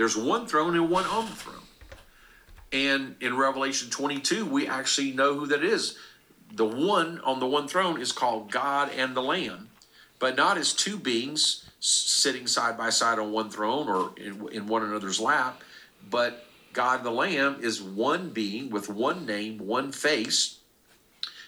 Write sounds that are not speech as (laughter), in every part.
There's one throne and one on the throne. And in Revelation 22, we actually know who that is. The one on the one throne is called God and the Lamb, but not as two beings sitting side by side on one throne or in, in one another's lap, but God and the Lamb is one being with one name, one face.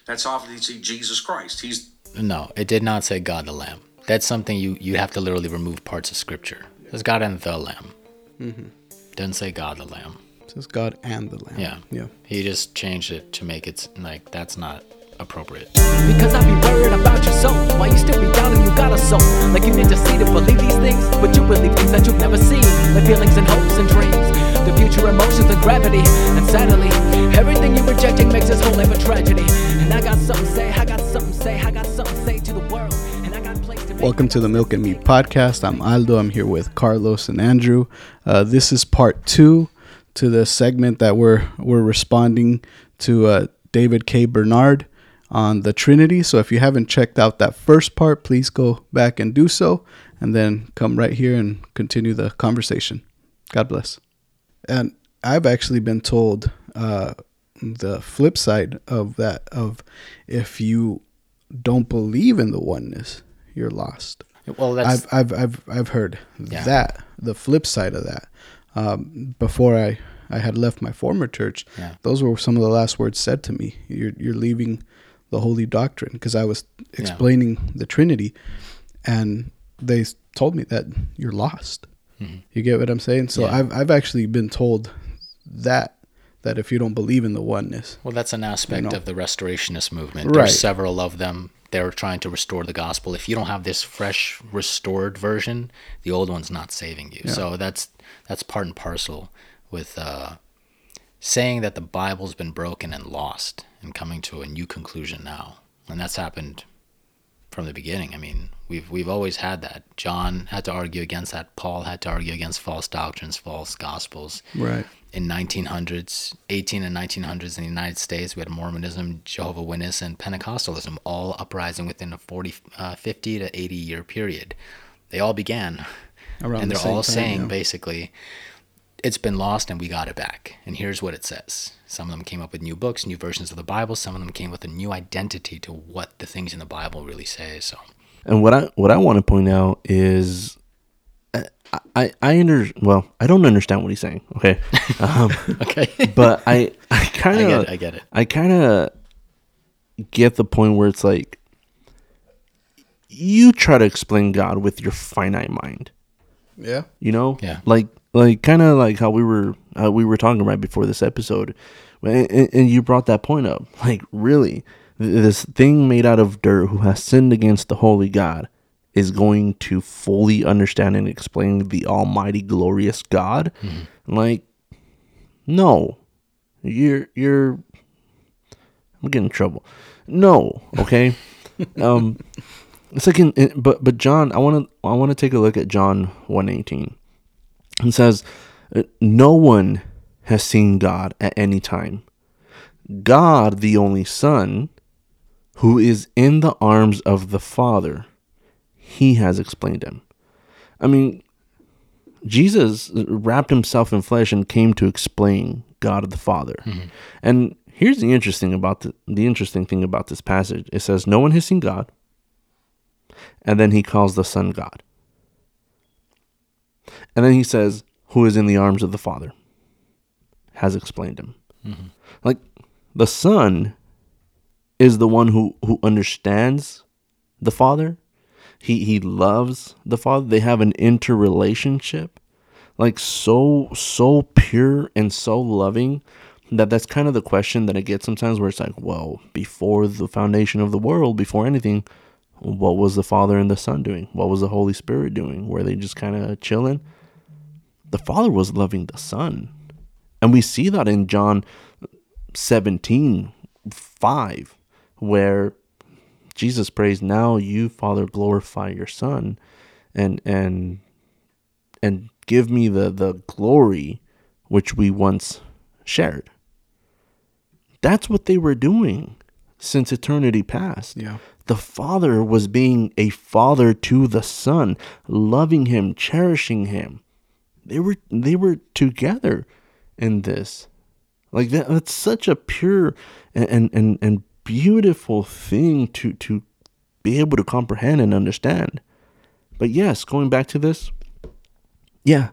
That's obviously Jesus Christ. He's no, it did not say God the Lamb. That's something you you have to literally remove parts of Scripture. It's God and the Lamb. Mm-hmm. Didn't say God the Lamb. It says God and the Lamb. Yeah, yeah. He just changed it to make it like that's not appropriate. Because I be worried about your soul. Why you still be doubting you got a soul? Like you need to see to believe these things, but you believe things that you've never seen. Like feelings and hopes and dreams, the future emotions and gravity. And sadly, everything you're rejecting makes this whole life a tragedy. And I got something to say, I got something to say, I got something to say Welcome to the Milk and Meat Podcast. I'm Aldo. I'm here with Carlos and Andrew. Uh, this is part two to the segment that we're we're responding to uh, David K. Bernard on the Trinity. So if you haven't checked out that first part, please go back and do so, and then come right here and continue the conversation. God bless. And I've actually been told uh, the flip side of that of if you don't believe in the oneness, you're lost. Well, that's I've I've I've, I've heard Yeah. that the flip side of that. Um, before I I had left my former church, Yeah. those were some of the last words said to me. You're you're leaving the holy doctrine because I was explaining the Trinity, and they told me that you're lost. You get what I'm saying? So Mm-hmm. Yeah. I've I've actually been told that that if you don't believe in the oneness, Well, that's an aspect know. of the restorationist movement. Right. There's several of them. They're trying to restore the gospel. If you don't have this fresh, restored version, the old one's not saving you. So that's that's part and parcel with uh, saying that the Bible's been broken and lost, and coming to a new conclusion now. And that's happened from the beginning. I mean, we've we've always had that. John had to argue against that. Paul had to argue against false doctrines, false gospels right? in 1900s 18 and 1900s in the united states we had mormonism jehovah witness and pentecostalism all uprising within a 40 uh, 50 to 80 year period they all began Around and they're same all time, saying yeah. basically it's been lost and we got it back and here's what it says some of them came up with new books new versions of the bible some of them came with a new identity to what the things in the bible really say so And what I what I want to point out is, I I, I under well I don't understand what he's saying. Okay, (laughs) um, okay but I I (laughs) kind of it i get it I kind of get the point where it's like you try to explain God with your finite mind. Yeah. You know, Yeah. like like kind of like how we were uh, we were talking right before this episode, and, and you brought that point up. (laughs) Like really, this thing made out of dirt who has sinned against the holy God is going to fully understand and explain the almighty glorious God. Mm-hmm. Like no. You're you're I'm getting in trouble. No, okay? (laughs) um it's like in, in, but but John, I want to I want to take a look at John 118. And says, uh, No one has seen God at any time. God, the only Son, who is in the arms of the Father, he has explained him. I mean, Jesus wrapped himself in flesh and came to explain God the Father. Mm-hmm. And here's the interesting about the, the interesting thing about this passage. It says no one has seen God. And then he calls the Son God. And then he says, Who is in the arms of the Father? Has explained him. Mm-hmm. Like the Son is the one who, who understands the Father. He he loves the Father. They have an interrelationship. Like so so pure and so loving that that's kind of the question that I get sometimes where it's like, well, before the foundation of the world, before anything, what was the Father and the Son doing? What was the Holy Spirit doing? Were they just kind of chilling? The Father was loving the Son. And we see that in John 17 5, where Jesus prays, Now you, Father, glorify your Son and and and give me the, the glory which we once shared. That's what they were doing since eternity past. Yeah. The Father was being a father to the Son, loving him, cherishing him. They were they were together in this. Like that that's such a pure and and, and, beautiful thing to to be able to comprehend and understand. But yes, going back to this, yeah,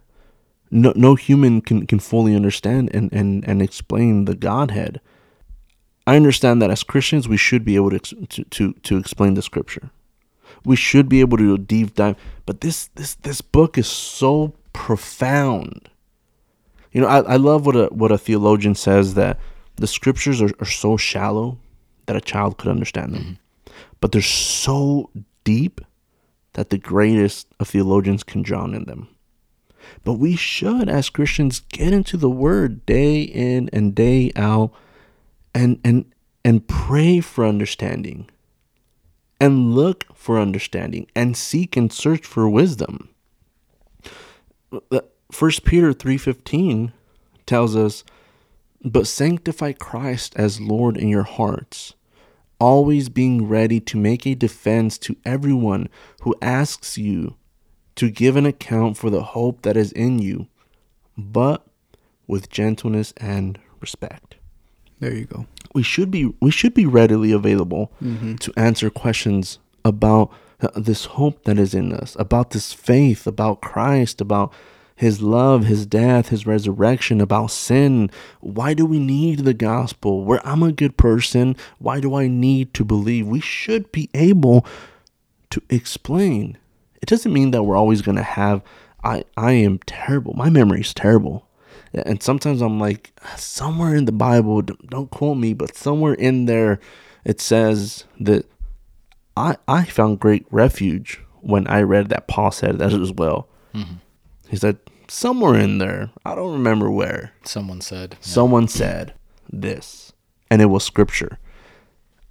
no no human can, can fully understand and, and, and explain the Godhead. I understand that as Christians we should be able to to, to, explain the scripture. We should be able to deep dive. But this this this book is so profound. You know, I, I love what a what a theologian says that the scriptures are, are so shallow that a child could understand them. Mm-hmm. But they're so deep that the greatest of theologians can drown in them. But we should, as Christians, get into the word day in and day out and and and pray for understanding and look for understanding and seek and search for wisdom. First Peter 3:15 tells us, "But sanctify Christ as Lord in your hearts, always being ready to make a defense to everyone who asks you to give an account for the hope that is in you, but with gentleness and respect." There you go. we should be we should be readily available to answer questions about uh, Uh, this hope that is in us, about this faith, about Christ, about his love, his death, his resurrection, about sin. Why do we need the gospel? Where I'm a good person, why do I need to believe? We should be able to explain. It doesn't mean that we're always going to have I I am terrible. My memory is terrible. And sometimes I'm like, somewhere in the Bible, don't quote me, but somewhere in there, it says that I I found great refuge when I read that Paul said that as well. He said somewhere in there, I don't remember where. Someone said. Someone said this, and it was scripture.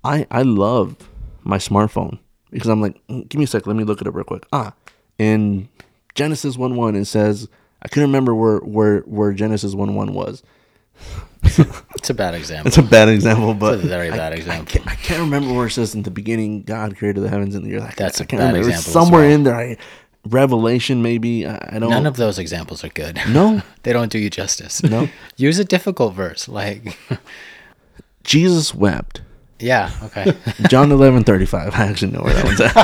I I love my smartphone because I'm like, "Mm, give me a sec, let me look at it up real quick. Ah, in Genesis one one, it says I couldn't remember where where where Genesis one one was. (laughs) It's a bad example. It's a bad example, but It's a very I- bad I example. can't, I can't remember where it says in the beginning God created the heavens and the earth. I, That's I a bad remember. Example somewhere well. in there. I, Revelation, maybe. I, I don't. None of those examples are good. No. (laughs) they don't do you justice. No. (laughs) Use a difficult verse, like Jesus wept. yeah, okay. John eleven thirty five. I actually know where that one's at.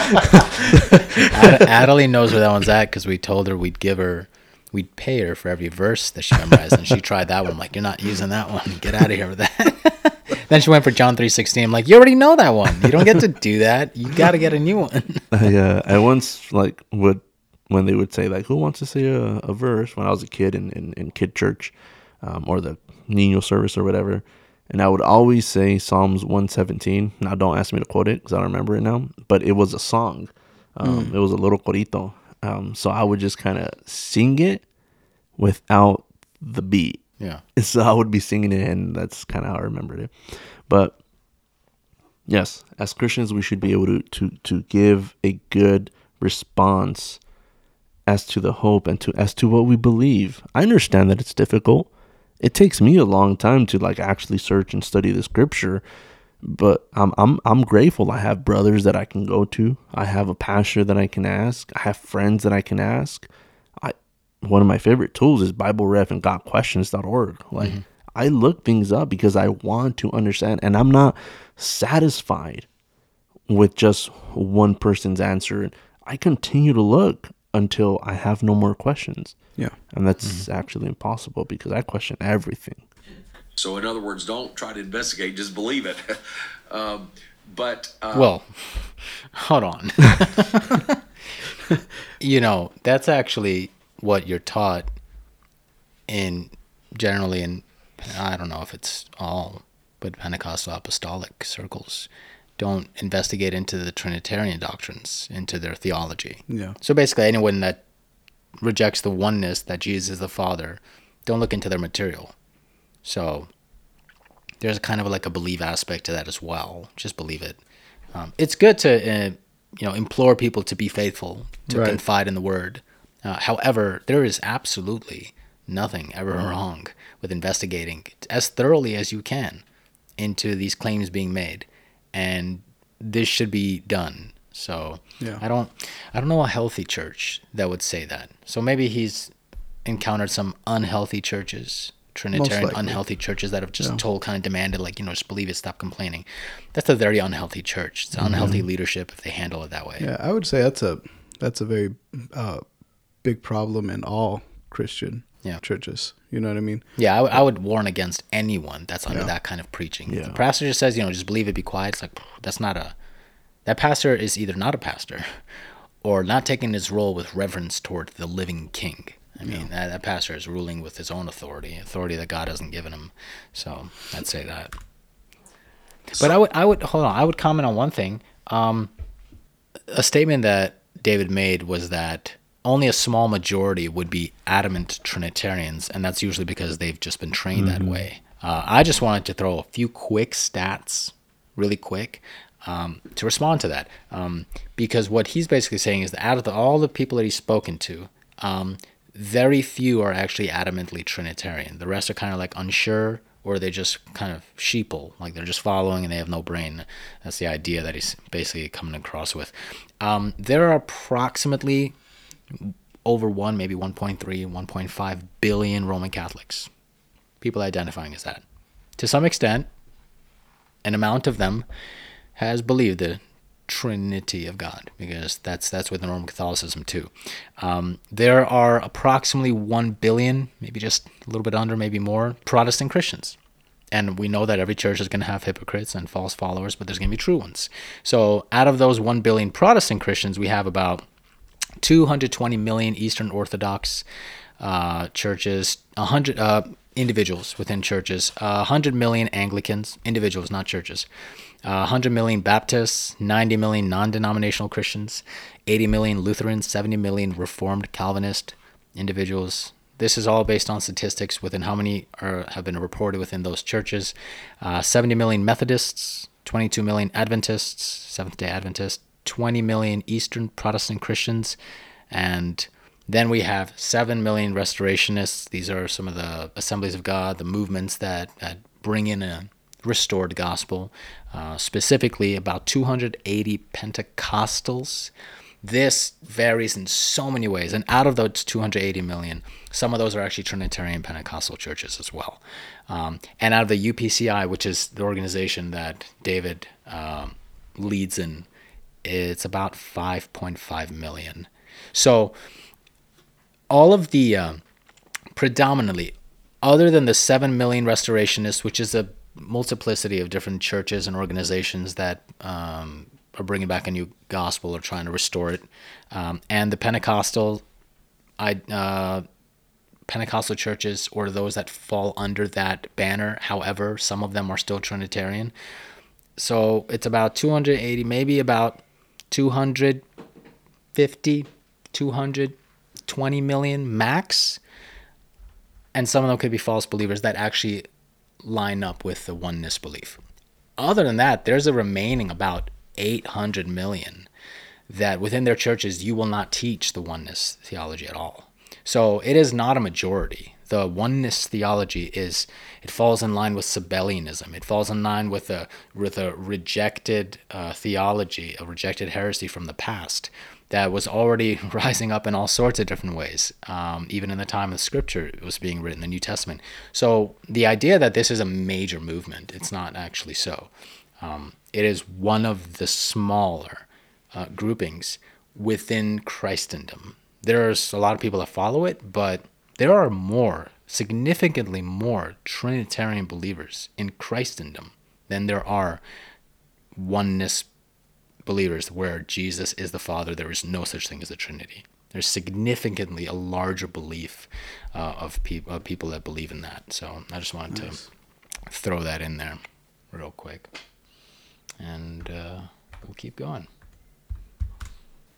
Ad- Adelie knows where that one's at because we told her we'd give her, we'd pay her for every verse that she memorized, and she (laughs) tried that one. I'm like, you're not using that one. Get out of here with that. (laughs) then she went for John three sixteen. I'm like, you already know that one. You don't get to do that. You got to get a new one. I (laughs) uh, I once like would when they would say like who wants to say a, a verse when I was a kid in, in, in kid church um, or the Nino service or whatever and I would always say Psalms 117 now don't ask me to quote it because I don't remember it now but it was a song um, it was a little corito um, so I would just kind of sing it without the beat Yeah. (laughs) so I would be singing it, and that's kind of how I remembered it. But yes, as Christians, we should be able to to to give a good response as to the hope and to as to what we believe. I understand that it's difficult. It takes me a long time to like actually search and study the scripture, but I'm I'm I'm grateful. I have brothers that I can go to. I have a pastor that I can ask. I have friends that I can ask. I one of my favorite tools is Bible Ref and GotQuestions.org. Like mm-hmm. I look things up because I want to understand, and I'm not satisfied with just one person's answer. I continue to look until I have no more questions, Yeah. and that's mm-hmm. actually impossible because I question everything. So, in other words, don't try to investigate; just believe it. (laughs) um, but uh, Well, (laughs) hold on. (laughs) you know, that's actually what you're taught in generally in I don't know if it's all, but Pentecostal apostolic circles don't investigate into the Trinitarian doctrines, into their theology. Yeah. So basically, anyone that rejects the oneness that Jesus is the Father, don't look into their material. So there's kind of like a believe aspect to that as well. Just believe it. Um, it's good to uh, you know implore people to be faithful, to Right. confide in the Word. Uh, however, there is absolutely nothing ever wrong with investigating as thoroughly as you can into these claims being made, and this should be done. So Yeah. I don't I don't know a healthy church that would say that. So maybe he's encountered some unhealthy churches, Trinitarian unhealthy churches that have just told, kind of demanded, like, you know, just believe it, stop complaining. That's a very unhealthy church. It's unhealthy leadership if they handle it that way. Mm-hmm. Yeah, I would say that's a that's a very uh, big problem in all Christian Yeah. churches. You know what I mean? Yeah, I would- warn against anyone that's under Yeah. that kind of preaching. Yeah. the pastor just says, you know, just believe it, be quiet. It's like that's not a. That pastor is either not a pastor, (laughs) or not taking his role with reverence toward the living King. I mean, that, that pastor is ruling with his own authority, authority that God hasn't given him. So I'd say that. But I would, I would hold on. I would comment on one thing. Um, a statement that David made was that only a small majority would be adamant Trinitarians, and that's usually because they've just been trained that way. Uh, I just wanted to throw a few quick stats, really quick, um, to respond to that, um, because what he's basically saying is that out of the, all the people that he's spoken to, um, very few are actually adamantly Trinitarian. The rest are kind of like unsure, or they just kind of sheeple, like they're just following and they have no brain. That's the idea that he's basically coming across with. Um, there are approximately over 1, maybe 1.3, 1.5 billion Roman Catholics. People identifying as that. To some extent, an amount of them has believed the Trinity of God because that's that's within Roman Catholicism too. Um, there are approximately one billion, maybe just a little bit under, maybe more, Protestant Christians. And we know that every church is going to have hypocrites and false followers, but there's going to be true ones. So, out of those 1 billion Protestant Christians, we have about 220 million Eastern Orthodox uh, churches, 100 uh, individuals within churches, uh, 100 million Anglicans, individuals, not churches, uh, 100 million Baptists, 90 million non denominational Christians, 80 million Lutherans, 70 million Reformed Calvinist individuals. This is all based on statistics within how many are, have been reported within those churches. Uh, 70 million Methodists, 22 million Adventists, Seventh day Adventists, 20 million Eastern Protestant Christians, and then we have 7 million Restorationists. These are some of the assemblies of God, the movements that, that bring in a restored gospel, uh, specifically about 280 Pentecostals. This varies in so many ways. And out of those 280 million, some of those are actually Trinitarian Pentecostal churches as well. Um, and out of the UPCI, which is the organization that David um, leads in, it's about 5.5 million. So all of the uh, predominantly, other than the 7 million restorationists, which is a multiplicity of different churches and organizations that um, are bringing back a new gospel or trying to restore it, um, and the Pentecostal, I, uh, Pentecostal churches or those that fall under that banner. However, some of them are still Trinitarian. So it's about 280, maybe about 250, 220 million max. And some of them could be false believers that actually line up with the oneness belief. Other than that, there's a remaining about 800 million that within their churches you will not teach the oneness theology at all. So it is not a majority. The oneness theology is it falls in line with Sabellianism. It falls in line with a with a rejected uh, theology, a rejected heresy from the past that was already (laughs) rising up in all sorts of different ways. Um, even in the time of Scripture, it was being written, the New Testament. So the idea that this is a major movement, it's not actually so. Um, it is one of the smaller uh, groupings within Christendom. There's a lot of people that follow it, but there are more, significantly more Trinitarian believers in Christendom than there are oneness believers where Jesus is the Father. There is no such thing as a Trinity. There's significantly a larger belief uh, of, peop- of people that believe in that. So I just wanted to throw that in there real quick. And uh, we'll keep going.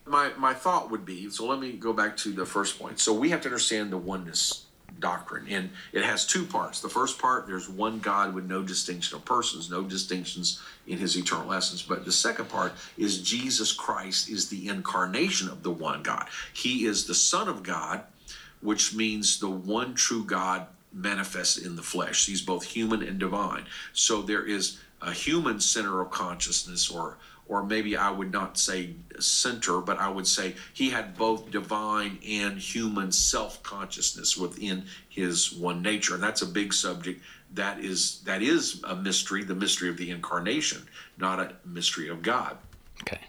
my my thought would be so let me go back to the first point so we have to understand the oneness doctrine. And it has two parts. The first part there's one god with no distinction of persons no distinctions in his eternal essence. But the second part is jesus christ is the incarnation of the one god. He is the son of god which means the one true god manifested in the flesh. He's both human and divine. So there is a human center of consciousness, or or maybe I would not say center, but I would say he had both divine and human self consciousness within his one nature, and that's a big subject. That is that is a mystery, the mystery of the incarnation, not a mystery of God. Okay.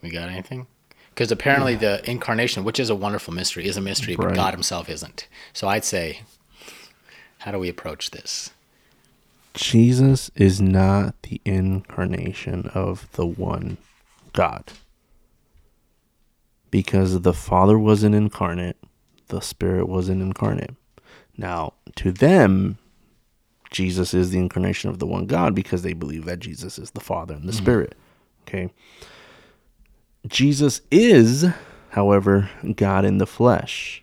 We got anything? Because apparently the incarnation, which is a wonderful mystery, is a mystery, but God Himself isn't. So I'd say, how do we approach this? Jesus is not the incarnation of the one God. Because the Father wasn't incarnate, the Spirit wasn't incarnate. Now, to them, Jesus is the incarnation of the one God because they believe that Jesus is the Father and the mm-hmm. Spirit. Okay. Jesus is, however, God in the flesh.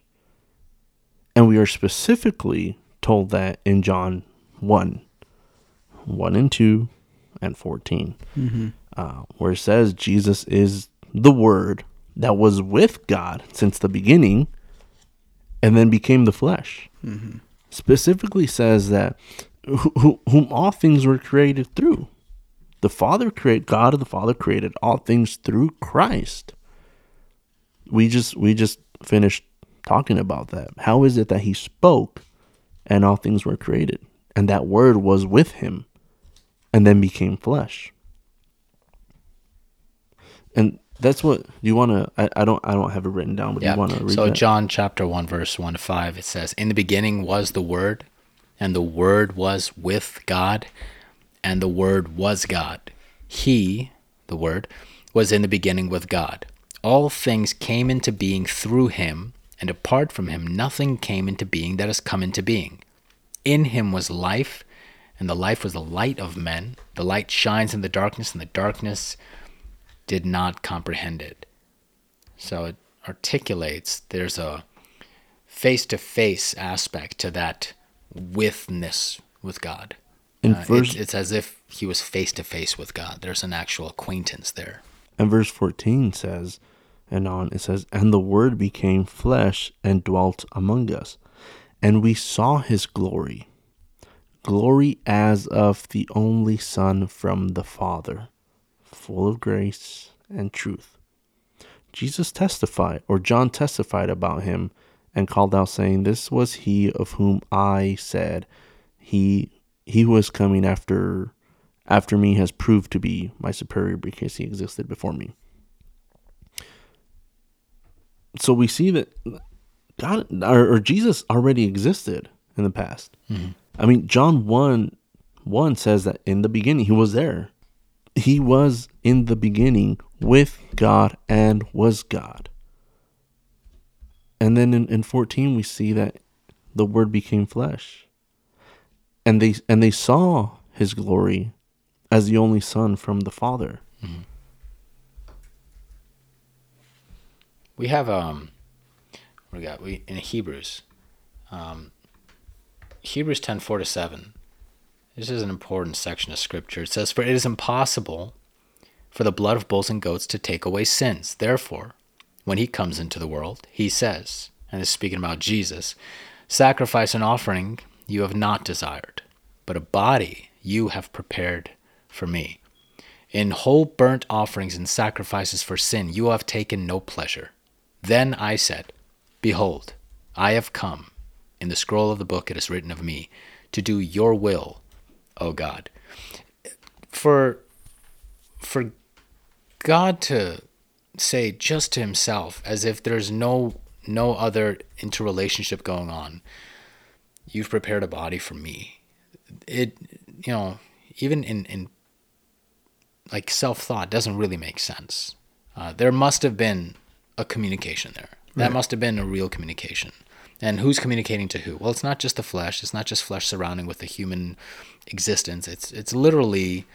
And we are specifically told that in John 1 1 and 2 and 14, uh, where it says Jesus is the Word that was with God since the beginning and then became the flesh. Specifically says that who, who, whom all things were created through. The Father create God of the Father created all things through Christ. We just we just finished talking about that. How is it that he spoke and all things were created? And that word was with him and then became flesh. And that's what you want to I, I don't I don't have it written down but Yeah. you want to read So that? John chapter one verse one to five it says, "In the beginning was the Word, and the Word was with God, and the Word was God. He, the Word, was in the beginning with God. All things came into being through him, and apart from him nothing came into being that has come into being. In him was life, and the life was the light of men. The light shines in the darkness, and the darkness did not comprehend it." So it articulates there's a face to face aspect to that withness with God. In Uh, verse- it's, it's as if he was face to face with God. There's an actual acquaintance there. And verse 14 says, and on it says, And the Word became flesh and dwelt among us, and we saw his glory, glory as of the only Son from the Father, full of grace and truth. Jesus testified, or John testified about him, and called out, saying, This was he of whom I said, He he is coming after after me has proved to be my superior because he existed before me. So we see that God or, or Jesus already existed in the past. Mm-hmm. I mean, John 1 1 says that in the beginning he was there. He was in the beginning with God and was God. And then in, in 14 we see that the word became flesh. And they and they saw his glory as the only son from the Father. We have um, we got? We in Hebrews, um, Hebrews ten four to seven. This is an important section of scripture. It says, "For it is impossible for the blood of bulls and goats to take away sins. Therefore, when he comes into the world, he says, and is speaking about Jesus, sacrifice and offering you have not desired, but a body you have prepared for me. In whole burnt offerings and sacrifices for sin you have taken no pleasure. Then I said, Behold, I have come. In the scroll of the book it is written of me, to do your will, O God. For for God to say just to himself, as if there's no no other interrelationship going on, you've prepared a body for me. It you know, even in, in like self thought doesn't really make sense. Uh, there must have been a communication there. That must have been a real communication. And who's communicating to who? Well, it's not just the flesh. It's not just flesh surrounding with the human existence. It's it's literally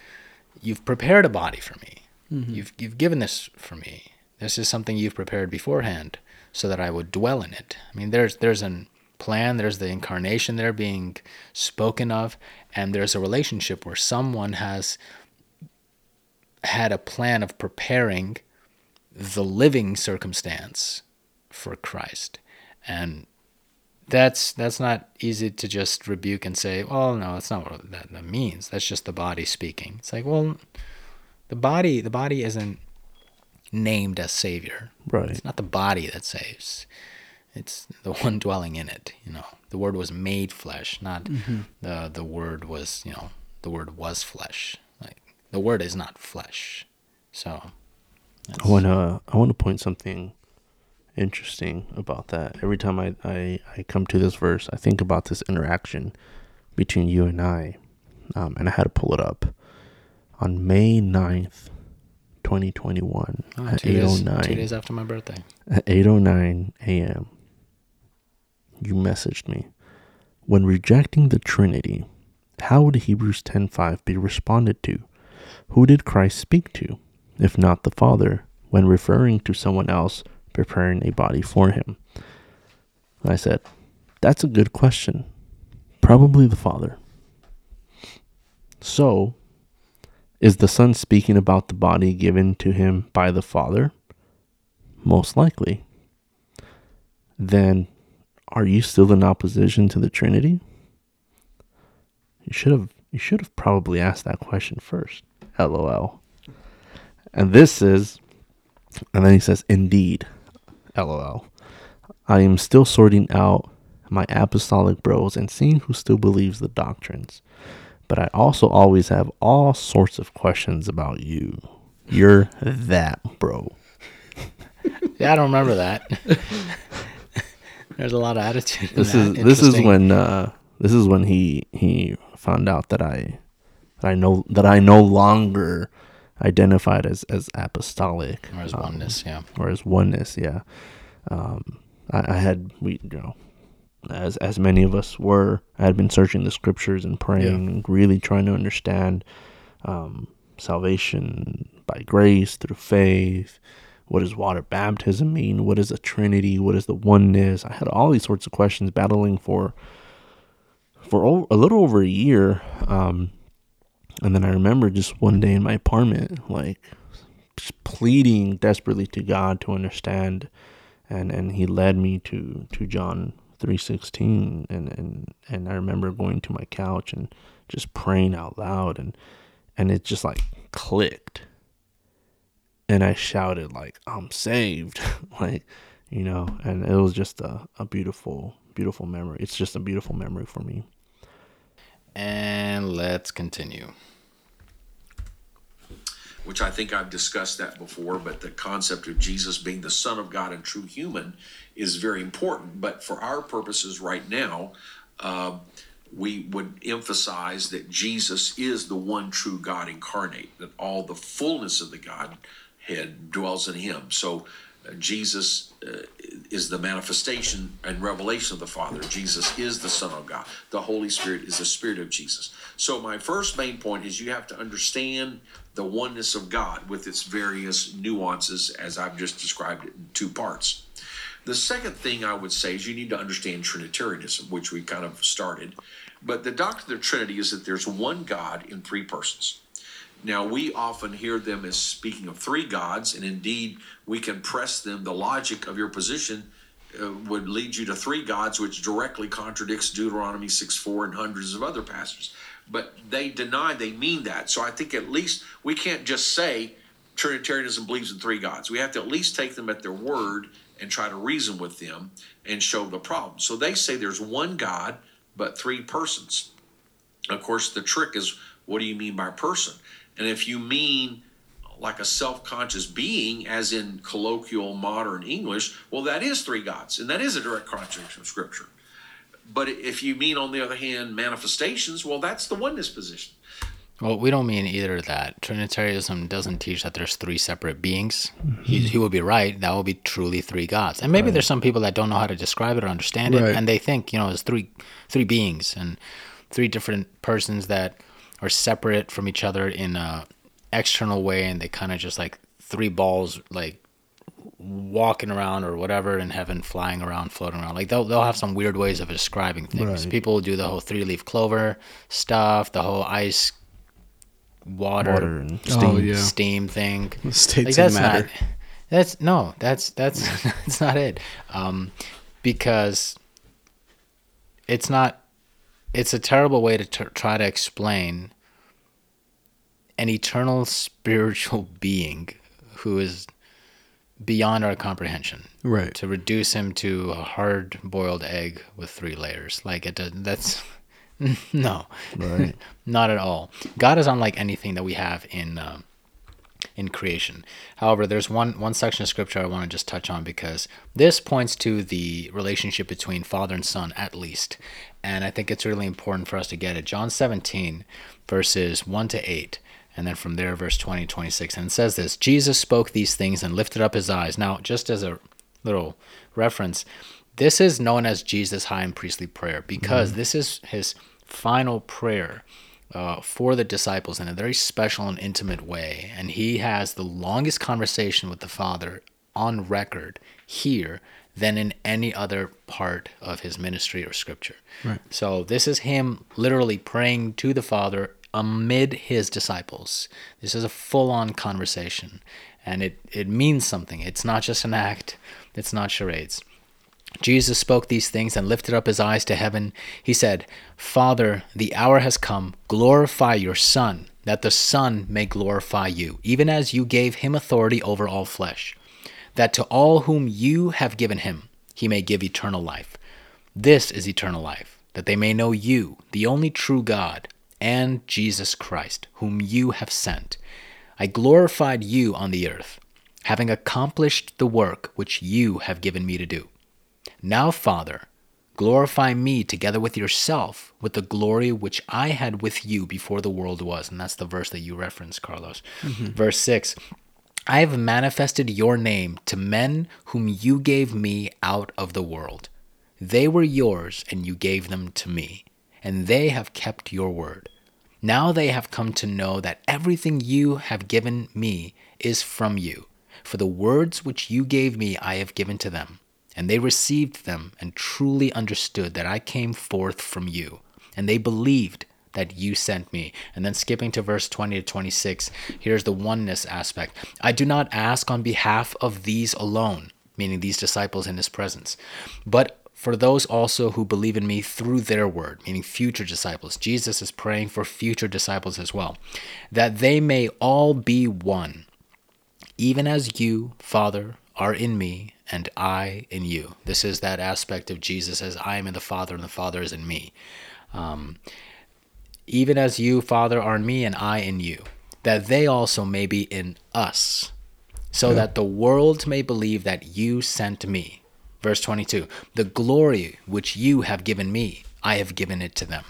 you've prepared a body for me. Mm-hmm. You've you've given this for me. This is something you've prepared beforehand so that I would dwell in it. I mean, there's there's an plan, there's the incarnation there being spoken of, and there's a relationship where someone has had a plan of preparing the living circumstance for Christ. And that's that's not easy to just rebuke and say, "Well, no, that's not what that, that means. That's just the body speaking." It's like, well, the body the body isn't named as savior. Right. It's not the body that saves. It's the (laughs) one dwelling in it. You know, the word was made flesh, not mm-hmm. the the word was. You know, the word was flesh. Like the word is not flesh. So. I want to I want to point something interesting about that. Every time I, I, I come to this verse, I think about this interaction between you and I. Um, and I had to pull it up. On May 9th, 2021, Oh, at two, days, 809, two days after my birthday. at 8:09 a.m. you messaged me when rejecting the Trinity how would Hebrews 10:5 be responded to who did Christ speak to if not the Father when referring to someone else preparing a body for him I said that's a good question probably the Father so is the Son speaking about the body given to him by the Father most likely, then are you still in opposition to the Trinity? You should have you should have probably asked that question first. LOL. And this is and then he says indeed. LOL. I am still sorting out my apostolic bros and seeing who still believes the doctrines. But I also always have all sorts of questions about you. You're (laughs) that bro. (laughs) Yeah, I don't remember that. There's a lot of attitude. in this is this is when uh this is when he he found out that I that I know that I no longer identified as as apostolic or as um, oneness. Yeah. or as oneness yeah. Um I, I had we you know as as many of us were I had been searching the scriptures and praying and really trying to understand um salvation by grace through faith. What does water baptism mean? What is a trinity? What is the oneness? I had all these sorts of questions battling for for a little over a year um and then i remember just one day in my apartment like pleading desperately to god to understand. And and he led me to to john 316 and and and i remember going to my couch and just praying out loud. And and it just like clicked. And I shouted like I'm saved. (laughs) Like you know and it was just a, a beautiful beautiful memory. It's just a beautiful memory for me And let's continue. which I think I've discussed that before, but the concept of Jesus being the Son of God and true human is very important. But for our purposes right now, uh, we would emphasize that Jesus is the one true God incarnate, that all the fullness of the Godhead dwells in him. So Jesus uh, is the manifestation and revelation of the Father. Jesus is the Son of God. The Holy Spirit is the Spirit of Jesus. So, my first main point is you have to understand the oneness of God with its various nuances, as I've just described it in two parts. The second thing I would say is you need to understand Trinitarianism, which we kind of started. But the doctrine of the Trinity is that there's one God in three persons. Now, we often hear them as speaking of three gods, and indeed, we can press them. The logic of your position uh, would lead you to three gods, which directly contradicts Deuteronomy 6 4 and hundreds of other passages. But they deny they mean that. So I think at least we can't just say Trinitarianism believes in three gods. We have to at least take them at their word and try to reason with them and show the problem. So they say there's one God, but three persons. Of course, the trick is what do you mean by person? And if you mean like a self conscious being, as in colloquial modern English, well, that is three gods, and that is a direct contradiction of Scripture. But if you mean, on the other hand, manifestations, well, that's the oneness position. Well, we don't mean either of that. Trinitarianism doesn't teach that there's three separate beings. Mm-hmm. He, he will be right. That will be truly three gods. And maybe there's some people that don't know how to describe it or understand it, Right. and they think you know it's three three beings and three different persons that are separate from each other in a external way, and they kind of just like three balls like walking around or whatever in heaven, flying around, floating around. Like they'll they'll have some weird ways of describing things. Right. People do the whole three leaf clover stuff, the whole ice water, water and Oh, steam yeah. steam thing. (laughs) States Like that's matter. not that's no, that's that's (laughs) that's not it. Um because it's not it's a terrible way to t- try to explain an eternal spiritual (laughs) being who is beyond our comprehension Right. to reduce him to a hard boiled egg with three layers like it does that's (laughs) no Right. (laughs) not at all god is unlike anything that we have in um, in creation. However there's one one section of scripture i want to just touch on because this points to the relationship between father and son at least. And i think it's really important for us to get it. John 17 verses 1 to 8 and then from there verse 20 26 and it says this jesus spoke these things and lifted up his eyes. Now just as a little reference this is known as jesus high and priestly prayer because mm-hmm. this is his final prayer uh, for the disciples in a very special and intimate way. And he has the longest conversation with the Father on record here than in any other part of his ministry or scripture. Right. So this is him literally praying to the Father amid his disciples. This is a full on conversation. And it, it means something. It's not just an act, it's not charades. Jesus spoke these things and lifted up his eyes to heaven. He said, Father, the hour has come. Glorify your Son, that the Son may glorify you, even as you gave him authority over all flesh, that to all whom you have given him, he may give eternal life. This is eternal life, that they may know you, the only true God, and Jesus Christ, whom you have sent. I glorified you on the earth, having accomplished the work which you have given me to do. Now, Father, glorify me together with yourself with the glory which I had with you before the world was. And that's the verse that you referenced, Carlos. Mm-hmm. Verse 6 I have manifested your name to men whom you gave me out of the world. They were yours, and you gave them to me, and they have kept your word. Now they have come to know that everything you have given me is from you. For the words which you gave me I have given to them, and they received them and truly understood that I came forth from you, and they believed that you sent me. And then skipping to verse 20 to 26, here's the oneness aspect. I do not ask on behalf of these alone, meaning these disciples in his presence, but for those also who believe in me through their word, meaning future disciples. Jesus is praying for future disciples as well, that they may all be one, even as you, Father, are in me and I in you. This is that aspect of Jesus as I am in the Father and the Father is in me. Um, even as you, Father, are in me and I in you, that they also may be in us, so that the world may believe that you sent me. Verse 22 The glory which you have given me, I have given it to them,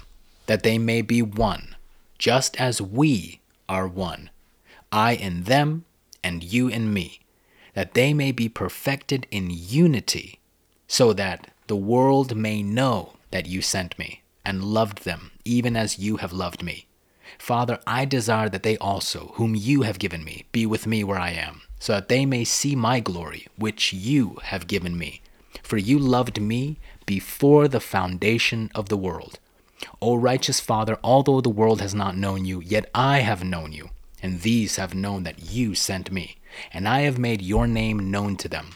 that they may be one, just as we are one. I in them, and you in me, that they may be perfected in unity, so that the world may know that you sent me and loved them, even as you have loved me. Father, I desire that they also, whom you have given me, be with me where I am, so that they may see my glory, which you have given me. For you loved me before the foundation of the world. O righteous Father, although the world has not known you, yet I have known you, and these have known that you sent me, and I have made your name known to them,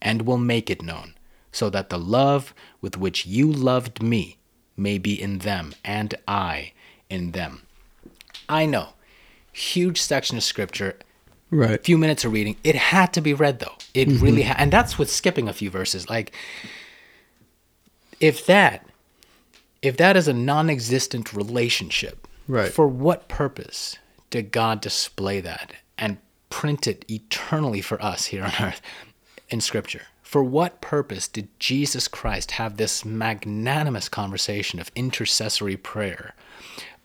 and will make it known, so that the love with which you loved me may be in them, and I in them. I know, huge section of scripture, Right. few minutes of reading. It had to be read though. It mm-hmm. really had, and that's with skipping a few verses. Like, if that, if that is a non-existent relationship, Right. For what purpose did God display that and print it eternally for us here on earth in Scripture? For what purpose did Jesus Christ have this magnanimous conversation of intercessory prayer?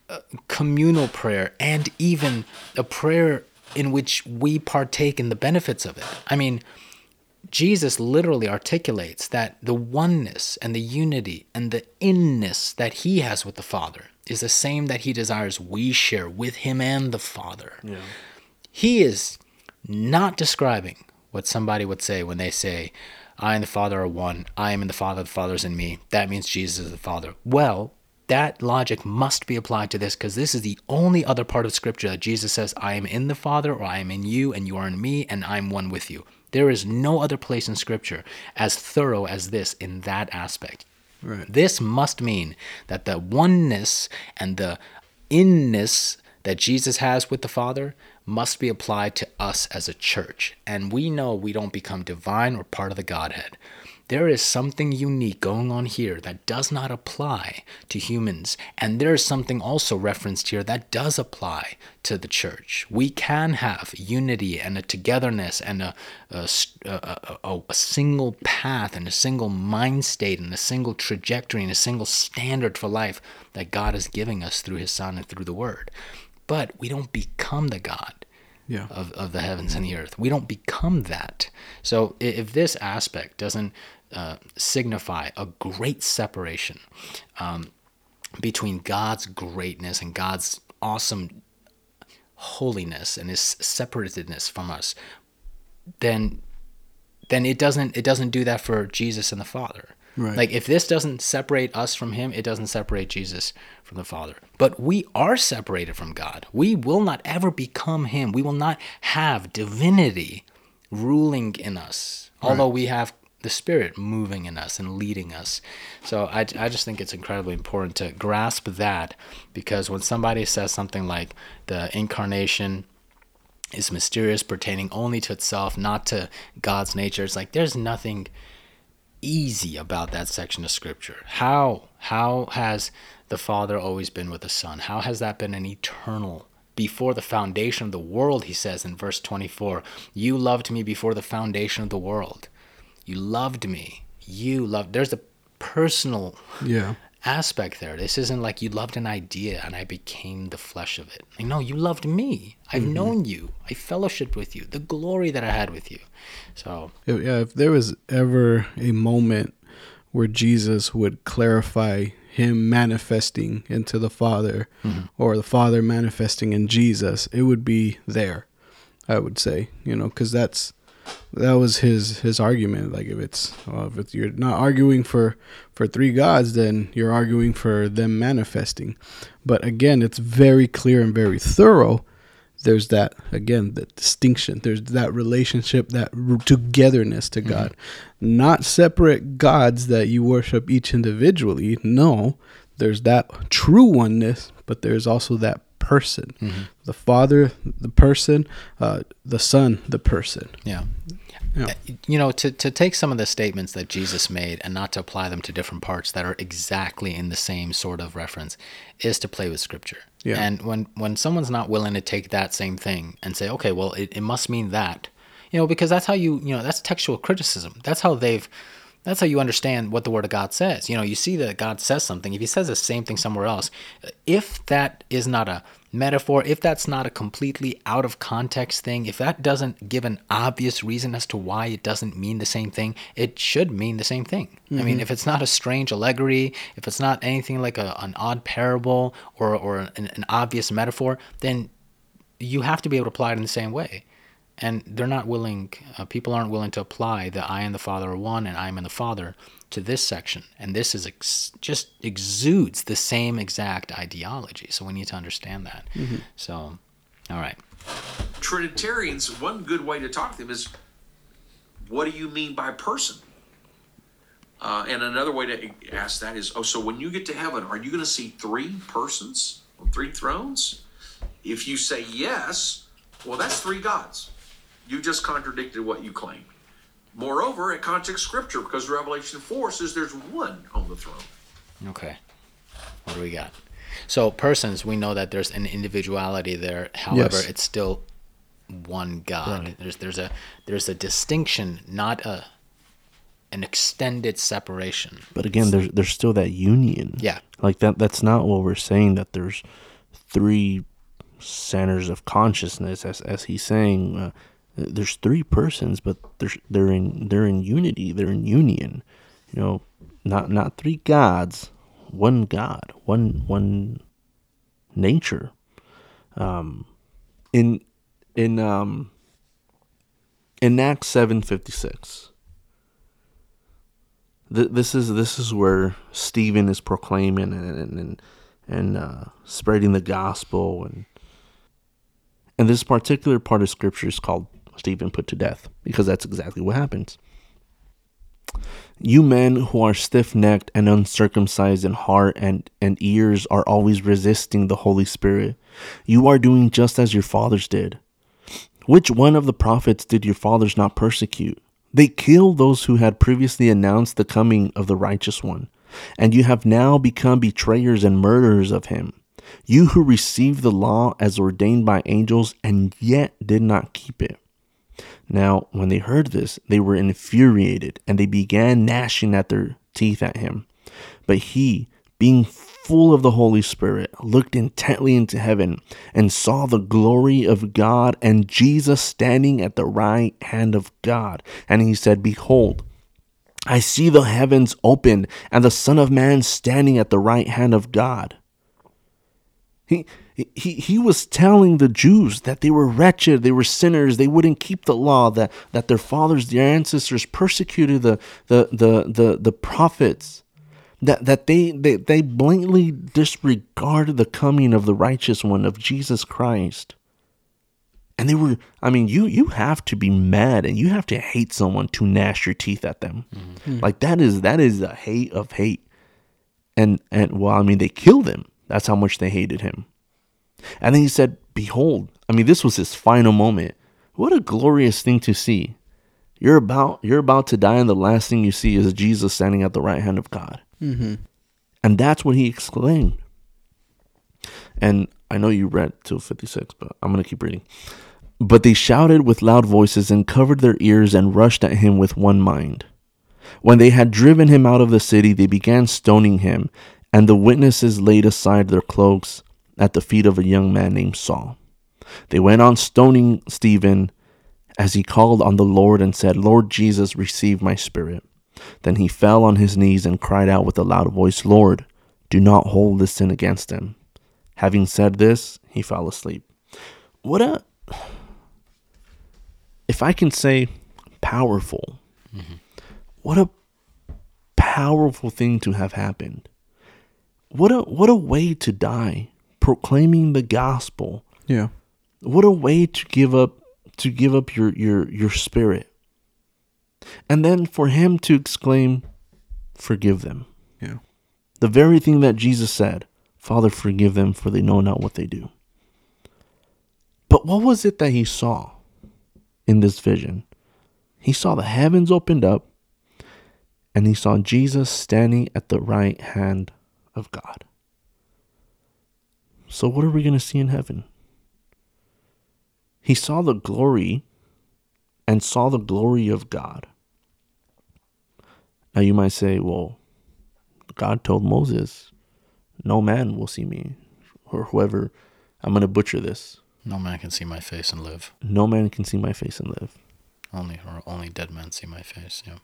Uh, communal prayer and even a prayer in which we partake in the benefits of it. I mean, Jesus literally articulates that the oneness and the unity and the inness that he has with the Father is the same that he desires we share with him and the Father. He is not describing what somebody would say when they say, I and the Father are one, I am in the Father, the Father is in me. That means Jesus is the Father. Well, that logic must be applied to this because this is the only other part of Scripture that Jesus says, I am in the Father, or I am in you, and you are in me, and I'm one with you. There is no other place in Scripture as thorough as this in that aspect. Right. This must mean that the oneness and the inness that Jesus has with the Father must be applied to us as a church. And we know we don't become divine or part of the Godhead. There is something unique going on here that does not apply to humans. And there is something also referenced here that does apply to the church. We can have unity and a togetherness and a, a, a, a, single path and a single mind state and a single trajectory and a single standard for life that God is giving us through His Son and through the Word. But we don't become the God Yeah. of, of the heavens and the earth. We don't become that. So if this aspect doesn't uh, signify a great separation um, between God's greatness and God's awesome holiness and his separatedness from us, then then it doesn't it doesn't do that for Jesus and the Father. Right. Like if this doesn't separate us from him, it doesn't separate Jesus from the Father. But we are separated from God. We will not ever become him. We will not have divinity ruling in us. Although we have the spirit moving in us and leading us. So I, I just think it's incredibly important to grasp that because when somebody says something like the incarnation is mysterious, pertaining only to itself, not to God's nature. It's like there's nothing easy about that section of scripture. How how has the Father always been with the Son? How has that been an eternal before the foundation of the world, he says in verse 24, you loved me before the foundation of the world. You loved me. You loved there's a personal Yeah. Aspect there. This isn't like you loved an idea and I became the flesh of it. Like, no, you loved me. I've mm-hmm. known you. I fellowshiped with you. The glory that I had with you. So yeah, if there was ever a moment where Jesus would clarify him manifesting into the Father mm-hmm. or the Father manifesting in Jesus, it would be there. I would say, you know, because that's that was his his argument. Like if it's well, if it's, you're not arguing for for three gods, then you're arguing for them manifesting. But again, it's very clear and very thorough. There's that again the distinction. There's that relationship that togetherness to mm-hmm. god. Not separate gods that you worship each individually. No there's that true oneness but there's also that person the father the person uh, the son the person Yeah. Yeah. Uh, You know, to, to take some of the statements that Jesus made and not to apply them to different parts that are exactly in the same sort of reference is to play with scripture. Yeah. And when, when someone's not willing to take that same thing and say, okay, well, it, it must mean that, you know, because that's how you, you know, that's textual criticism. That's how they've, that's how you understand what the word of God says. You know, you see that God says something. If he says the same thing somewhere else, if that is not a metaphor, if that's not a completely out of context thing, if that doesn't give an obvious reason as to why it doesn't mean the same thing, it should mean the same thing. I mean, mm-hmm. if it's not a strange allegory, if it's not anything like a, an odd parable or, or an, an obvious metaphor, then you have to be able to apply it in the same way. And they're not willing, uh, people aren't willing to apply the I and the Father are one and I am in the Father to this section. And this is ex- just exudes the same exact ideology. So we need to understand that. So, all right. Trinitarians, one good way to talk to them is, what do you mean by person? Uh, and another way to ask that is, oh, so when you get to heaven, are you going to see three persons on three thrones? If you say yes, well, that's three gods. You just contradicted what you claimed. Moreover, it contradicts scripture because Revelation 4 says there's one on the throne. Okay. What do we got? So, persons, we know that there's an individuality there. However, Yes. it's still one God. There's there's a there's a distinction, not a an extended separation. But again, there's there's still that union. Yeah. Like that that's not what we're saying that there's three centers of consciousness as as he's saying uh, there's three persons but there's they're in they're in unity, they're in union. You know, not not three gods, one God, one one nature. Um in in um in Acts 756 Th- this is this is where Stephen is proclaiming and and and uh, spreading the gospel and and this particular part of scripture is called Stephen put to death because that's exactly what happens. You men who are stiff necked and uncircumcised in heart and, and ears are always resisting the Holy Spirit. You are doing just as your fathers did. Which one of the prophets did your fathers not persecute? They killed those who had previously announced the coming of the righteous one, and you have now become betrayers and murderers of him. You who received the law as ordained by angels and yet did not keep it. Now, when they heard this, they were infuriated and they began gnashing at their teeth at him. But he, being full of the Holy Spirit, looked intently into heaven and saw the glory of God and Jesus standing at the right hand of God. And he said, Behold, I see the heavens opened and the Son of Man standing at the right hand of God. He, he, he was telling the Jews that they were wretched, they were sinners, they wouldn't keep the law, that, that their fathers, their ancestors persecuted the, the, the, the, the prophets, that, that they, they, they blatantly disregarded the coming of the righteous one, of Jesus Christ. And they were, I mean, you you have to be mad and you have to hate someone to gnash your teeth at them. Mm-hmm. Like that is that is a hate of hate. And and well, I mean, they killed him. That's how much they hated him. And then he said, Behold, I mean, this was his final moment. What a glorious thing to see. You're about you're about to die, and the last thing you see is Jesus standing at the right hand of God. Mm-hmm. And that's what he exclaimed. And I know you read till 56, but I'm going to keep reading. But they shouted with loud voices and covered their ears and rushed at him with one mind. When they had driven him out of the city, they began stoning him, and the witnesses laid aside their cloaks at the feet of a young man named Saul. They went on stoning Stephen as he called on the Lord and said, Lord Jesus, receive my spirit. Then he fell on his knees and cried out with a loud voice, Lord, do not hold this sin against him. Having said this, he fell asleep. What a, if I can say, powerful. What a powerful thing to have happened. What a what a way to die proclaiming the gospel. Yeah. What a way to give up to give up your your your spirit. And then for him to exclaim forgive them. Yeah. The very thing that Jesus said, Father forgive them for they know not what they do. But what was it that he saw in this vision? He saw the heavens opened up and he saw Jesus standing at the right hand of God. So, what are we going to see in heaven? He saw the glory and saw the glory of God. Now, you might say, well, God told Moses, no man will see me, or whoever. I'm going to butcher this. No man can see my face and live. No man can see my face and live. Only or only dead men see my face. Yeah.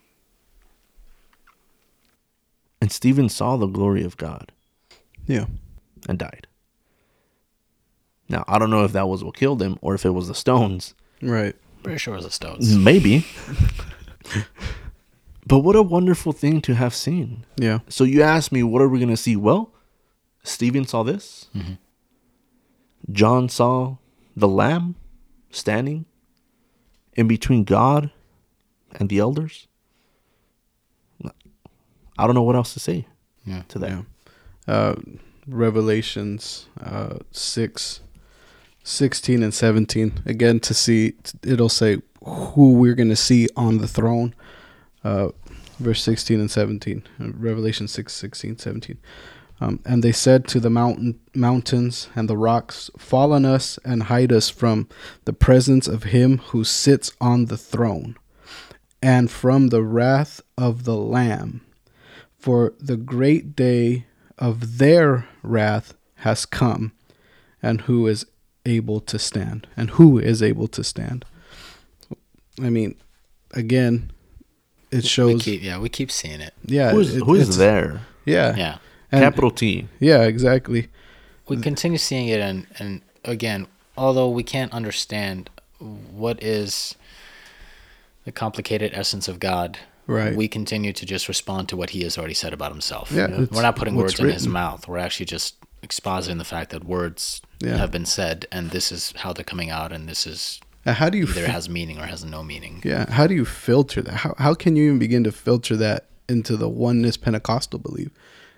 And Stephen saw the glory of God Yeah. and died. Now, I don't know if that was what killed him or if it was the stones. Right. Pretty sure it was the stones. Maybe. (laughs) but what a wonderful thing to have seen. Yeah. So you asked me, what are we going to see? Well, Stephen saw this. John saw the Lamb standing in between God and the elders. I don't know what else to say Yeah. to that. Yeah. Uh, Revelations uh, 6, 16 and 17. Again, to see, it'll say who we're going to see on the throne. Uh, verse 16 and 17. Uh, Revelation 6, 16, 17. Um, and they said to the mountain mountains and the rocks, Fall on us and hide us from the presence of him who sits on the throne, and from the wrath of the Lamb. For the great day of their wrath has come, and who is able to stand? And who is able to stand? I mean, again, it We shows. keep, yeah, we keep seeing it. yeah, Who is, it- who is it's- there? Yeah, Yeah. And- Capital T. Yeah, exactly. we continue seeing it and and again although we can't understand what is the complicated essence of god Right. we continue to just respond to what he has already said about himself Yeah, it's we're not putting what's words in his mouth we're actually just expositing the fact that words Yeah. have been said and this is how they're coming out and this is how do you either fi- has meaning or has no meaning. Yeah. How do you filter that? How, how can you even begin to filter that into the oneness Pentecostal belief?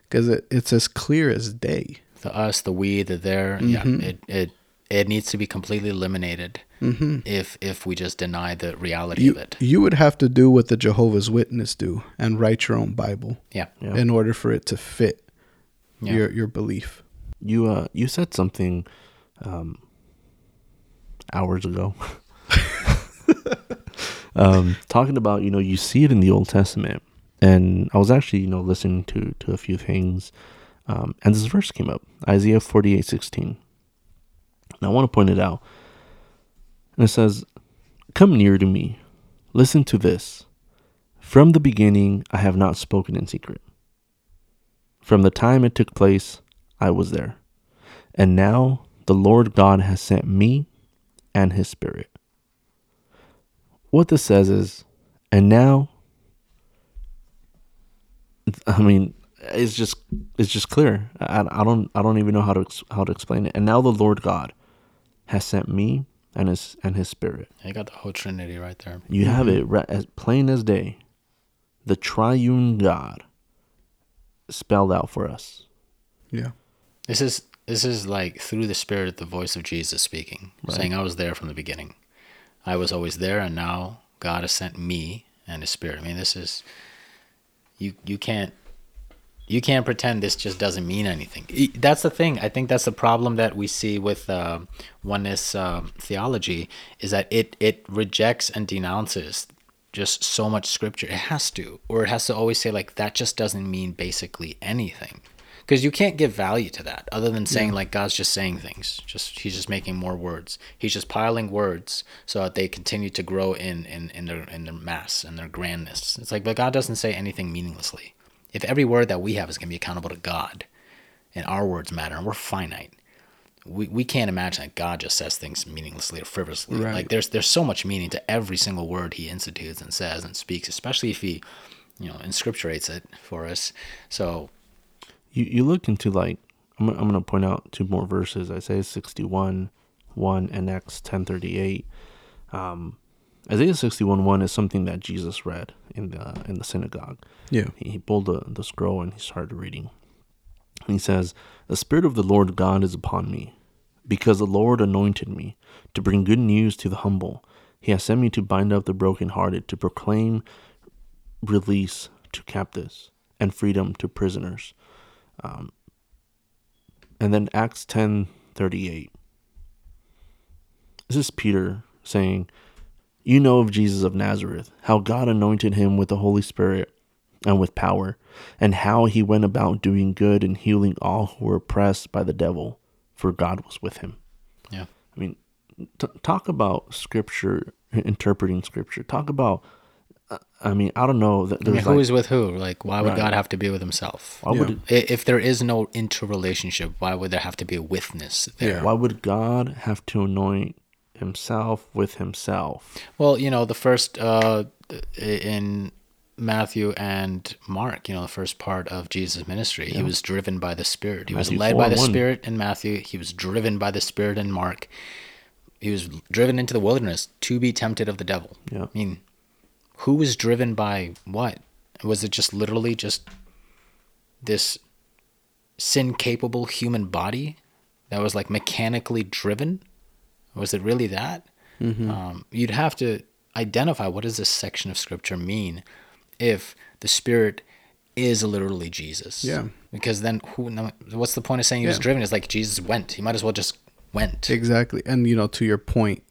Because it, it's as clear as day. The us, the we, the there, yeah, mm-hmm. it, it it needs to be completely eliminated mm-hmm. if if we just deny the reality You, of it. you would have to do what the Jehovah's Witness do and write your own Bible Yeah. Yeah. in order for it to fit Yeah. your, your belief. You uh you said something um hours ago. (laughs) um talking about, you know, you see it in the Old Testament. And I was actually, you know, listening to to a few things. Um and this verse came up, Isaiah forty eight sixteen. And I want to point it out. And it says, Come near to me. Listen to this. From the beginning I have not spoken in secret. From the time it took place, I was there. And now the Lord God has sent me and his spirit. What this says is, and now I mean, it's just it's just clear. I, I don't I don't even know how to how to explain it. And now the Lord God has sent me and his and his spirit. You got the whole Trinity right there. You have it right, as plain as day. The triune God spelled out for us. Yeah. This is this is like through the Spirit, the voice of Jesus speaking, saying, "I was there from the beginning. I was always there, and now God has sent me and His Spirit." I mean, this is you. You can't you can't pretend this just doesn't mean anything. That's the thing. I think that's the problem that we see with uh, oneness uh, theology is that it it rejects and denounces just so much scripture. It has to, or it has to always say like that just doesn't mean basically anything, because you can't give value to that other than saying like God's just saying things. Just he's just making more words. He's just piling words so that they continue to grow in in in their in their mass and their grandness. It's like but God doesn't say anything meaninglessly. If every word that we have is going to be accountable to God, and our words matter, and we're finite, we, we can't imagine that God just says things meaninglessly or frivolously. Right. Like there's there's so much meaning to every single word He institutes and says and speaks, especially if He, you know, inscripturates it for us. So you you look into like I'm I'm gonna point out two more verses. Isaiah 61, one and Acts ten thirty eight. Um, Isaiah 61 1 is something that Jesus read in the in the synagogue. Yeah. He, he pulled the, the scroll and he started reading. And he says, The Spirit of the Lord God is upon me, because the Lord anointed me to bring good news to the humble. He has sent me to bind up the brokenhearted, to proclaim release to captives and freedom to prisoners. Um, and then Acts ten thirty eight. This is Peter saying, You know of Jesus of Nazareth, how God anointed him with the Holy Spirit and with power, and how he went about doing good and healing all who were oppressed by the devil, for God was with him. yeah, I mean, t- talk about scripture, interpreting scripture. Talk about, I mean, I don't know. That I mean, who like, is with who? Like, why would Right. God have to be with Himself? why would I- If there is no interrelationship, why would there have to be a witness there? why would God have to anoint himself with himself? Well, you know, the first uh, in Matthew and Mark, you know, the first part of Jesus' ministry, he was driven by the Spirit. He Matthew was led 4 by the 1. Spirit in Matthew. He was driven by the Spirit in Mark. He was driven into the wilderness to be tempted of the devil. Yeah. I mean, who was driven by what? Was it just literally just this sin capable human body that was like mechanically driven? Was it really that? Um, you'd have to identify what does this section of scripture mean if the spirit is literally Jesus. Yeah. Because then who? What's the point of saying he was driven? It's like Jesus went. He might as well just went. Exactly. And you know, to your point,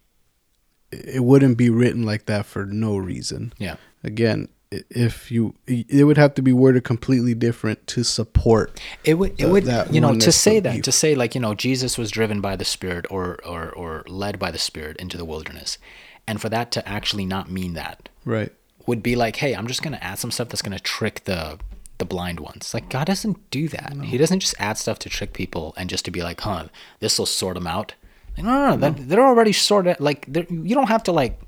it wouldn't be written like that for no reason. Yeah. Again, if you it would have to be worded completely different to support It would, it would, you know, to say that, belief. to say like, you know, Jesus was driven by the Spirit or, or, or led by the Spirit into the wilderness, and for that to actually not mean that right. would be like, hey, I'm just gonna add some stuff that's gonna trick the the blind ones. Like God doesn't do that. He doesn't just add stuff to trick people and just to be like, huh, this will sort them out. Like, no, no, no, that- they're already sorted. Like you don't have to like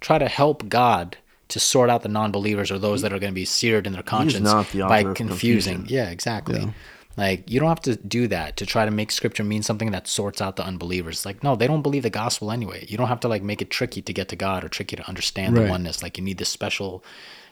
try to help God to sort out the non-believers or those that are going to be seared in their conscience the by confusing. Yeah, exactly. Like you don't have to do that to try to make scripture mean something that sorts out the unbelievers. Like no, they don't believe the gospel anyway. You don't have to like make it tricky to get to God or tricky to understand Right. the oneness. Like you need this special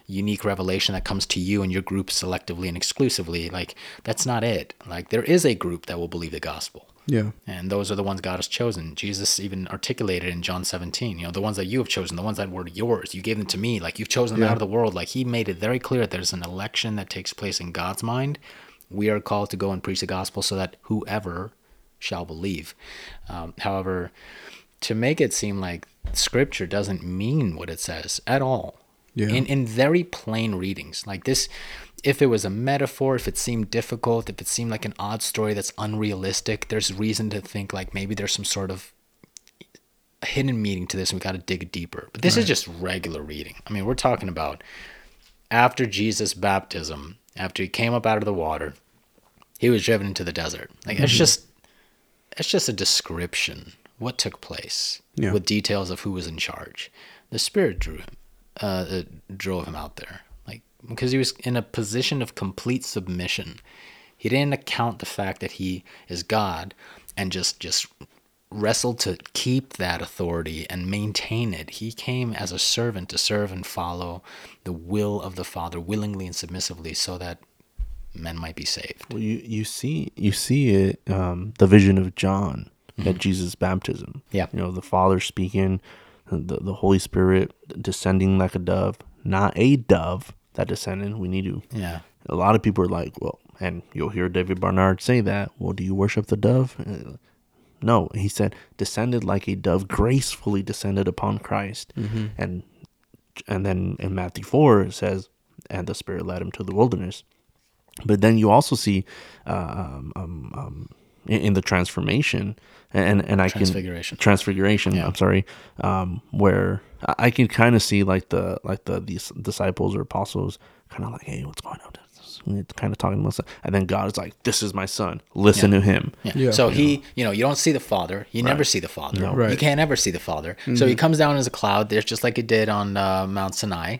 unique revelation that comes to you and your group selectively and exclusively. Like that's not it. Like there is a group that will believe the gospel. Yeah. And those are the ones God has chosen. Jesus even articulated in John 17, you know, the ones that you have chosen, the ones that were yours, you gave them to me. Like you've chosen them Yeah. out of the world. Like he made it very clear that there's an election that takes place in God's mind. We are called to go and preach the gospel so that whoever shall believe. Um, however, to make it seem like scripture doesn't mean what it says at all. Yeah. In in very plain readings. Like this if it was a metaphor, if it seemed difficult, if it seemed like an odd story that's unrealistic, there's reason to think like maybe there's some sort of hidden meaning to this and we got to dig deeper. But this is just regular reading. I mean, we're talking about after Jesus' baptism, after he came up out of the water, he was driven into the desert. Like it's just it's just a description what took place Yeah. with details of who was in charge. The Spirit drew him, uh, uh, drove him out there, because he was in a position of complete submission. He didn't account the fact that he is God and just just wrestled to keep that authority and maintain it. He came as a servant to serve and follow the will of the Father willingly and submissively so that men might be saved. Well, you you see you see it um, the vision of John at Jesus' baptism. Yeah. you know the Father speaking, the the Holy Spirit descending like a dove, not a dove that descended. We need to. Yeah. A lot of people are like, well, and you'll hear David Bernard say that. Well, do you worship the dove? Uh, No, he said descended like a dove, gracefully descended upon Christ, and and then in Matthew four it says, and the Spirit led him to the wilderness. But then you also see uh, um, um, um, in, in the transformation, and and I Transfiguration. can transfiguration. Yeah. I'm sorry, um, where I I can kind of see like the like the these disciples or apostles kind of like, hey, what's going on? Kind of talking to myself, and then God is like, "This is my son. Listen to him." Yeah. Yeah. So he, you know, you don't see the Father. You never see the Father. No. Right. You can't ever see the Father. So he comes down as a cloud. There's just like it did on uh, Mount Sinai.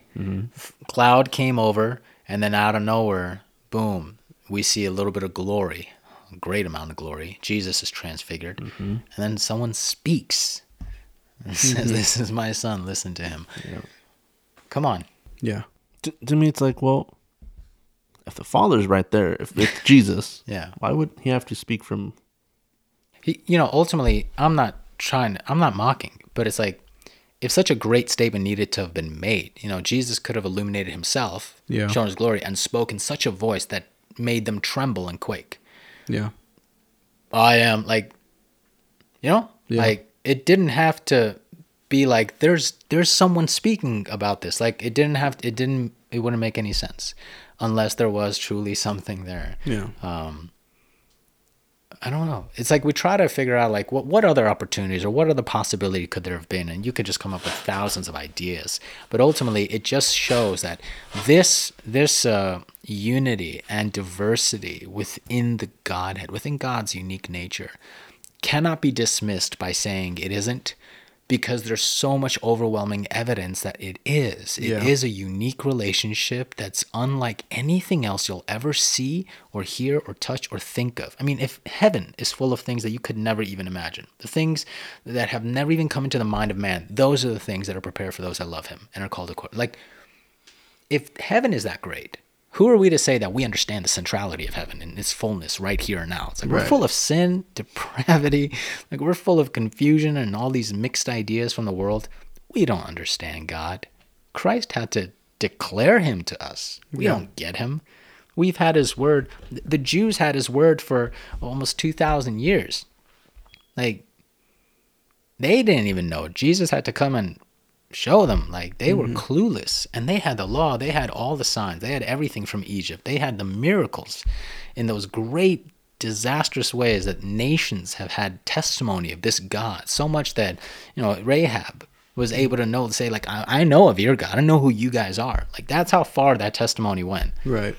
F- Cloud came over, and then out of nowhere, boom, we see a little bit of glory, great amount of glory. Jesus is transfigured, mm-hmm. and then someone speaks and says, mm-hmm. "This is my son. Listen to him." Come on. Yeah. to, to me it's like well if the father's right there if it's (laughs) jesus Yeah. why would he have to speak from He, you know, ultimately, I'm not trying. I'm not mocking, but it's like if such a great statement needed to have been made, you know, Jesus could have illuminated himself, Yeah. shown his glory, and spoke in such a voice that made them tremble and quake. Yeah. I am like, you know, Yeah. like it didn't have to be like there's there's someone speaking about this. Like it didn't have it didn't it wouldn't make any sense unless there was truly something there. Yeah. Um, I don't know. It's like we try to figure out like what what other opportunities or what other possibility could there have been, and you could just come up with thousands of ideas. But ultimately, it just shows that this this uh, unity and diversity within the Godhead, within God's unique nature, cannot be dismissed by saying it isn't because there's so much overwhelming evidence that it is. It is Yeah. a unique relationship that's unlike anything else you'll ever see or hear or touch or think of. I mean, if heaven is full of things that you could never even imagine, the things that have never even come into the mind of man, those are the things that are prepared for those that love him and are called according. Like, if heaven is that great, who are we to say that we understand the centrality of heaven and its fullness right here and now? It's like we're full of sin, (laughs) depravity, like we're full of confusion and all these mixed ideas from the world. We don't understand God. Christ had to declare him to us. We don't get him. We've had his word. The Jews had his word for almost 2,000 years. Like, they didn't even know. Jesus had to come and show them. Like, they were mm-hmm. clueless. And they had the law, they had all the signs, they had everything from Egypt, they had the miracles in those great, disastrous ways that nations have had testimony of this God. So much that, you know, Rahab was mm-hmm. able to know, to say, like, I, I know of your God, I know who you guys are. Like, that's how far that testimony went. Right.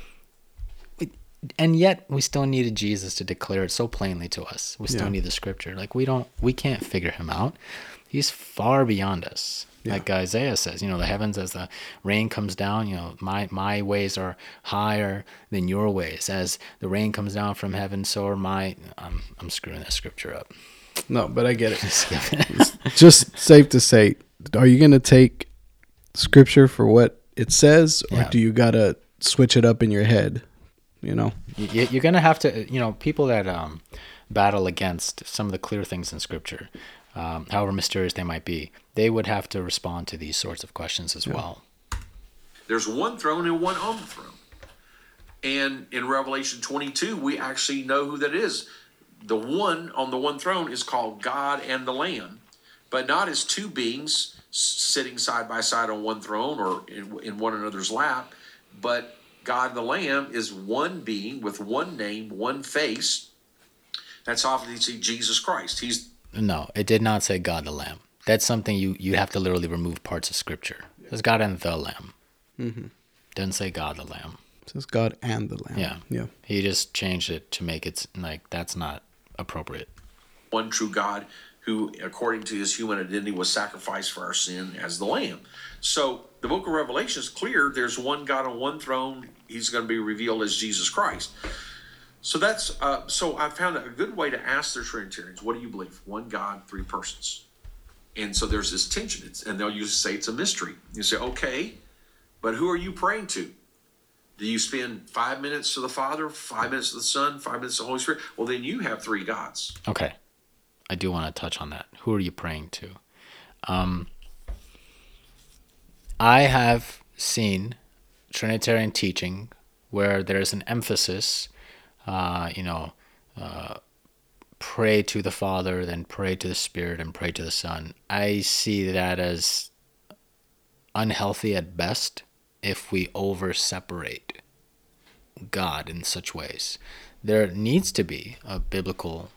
and yet we still needed Jesus to declare it so plainly to us. We still Yeah. need the scripture. Like we don't we can't figure him out. He's far beyond us. Like Isaiah says, you know, the heavens as the rain comes down, you know, my my ways are higher than your ways. As the rain comes down from heaven, so are my I'm I'm screwing that scripture up. No, but I get it. (laughs) (laughs) Just safe to say, are you going to take scripture for what it says, or Yeah. do you got to switch it up in your head? You know? You- You're gonna have to, you know, people that um, battle against some of the clear things in Scripture, um, however mysterious they might be, they would have to respond to these sorts of questions as well. There's one throne and one on the throne. And in Revelation 22, we actually know who that is. The one on the one throne is called God and the Lamb, but not as two beings sitting side by side on one throne or in, in one another's lap, but God and the Lamb is one being with one name, one face. That's obviously Jesus Christ. He's No, it did not say God the Lamb. That's something you you have to literally remove parts of Scripture. It's God and the Lamb. Mm-hmm. Didn't say God the Lamb. It says God and the Lamb. Yeah, Yeah. He just changed it to make it like that's not appropriate. one true God who, according to his human identity, was sacrificed for our sin as the Lamb. So the book of Revelation is clear. There's one God on one throne. He's going to be revealed as Jesus Christ. So that's uh, so I found a good way to ask the Trinitarians, "What do you believe? One God, three persons." And so there's this tension, it's, and they'll usually say it's a mystery. You say, "Okay, but who are you praying to? Do you spend five minutes to the Father, five minutes to the Son, five minutes to the Holy Spirit? Well, then you have three gods. Okay. I do want to touch on that. Who are you praying to? Um, I have seen Trinitarian teaching where there's an emphasis, uh, you know, uh, pray to the Father, then pray to the Spirit, and pray to the Son. I see that as unhealthy at best if we over separate God in such ways. There needs to be a biblical,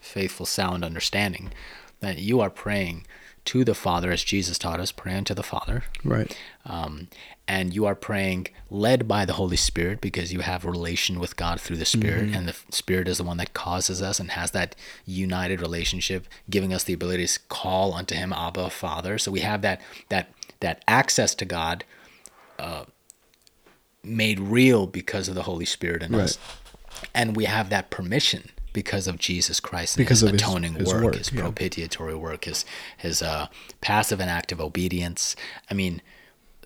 faithful, sound understanding that you are praying to the Father as Jesus taught us, praying to the Father. Right. Um, and you are praying led by the Holy Spirit because you have a relation with God through the Spirit, and the Spirit is the one that causes us and has that united relationship, giving us the ability to call unto Him, Abba, Father. So we have that that that access to God uh, made real because of the Holy Spirit in us, and we have that permission because of Jesus Christ and Because his of his- atoning his work, work, his yeah. propitiatory work, his his uh, passive and active obedience. I mean,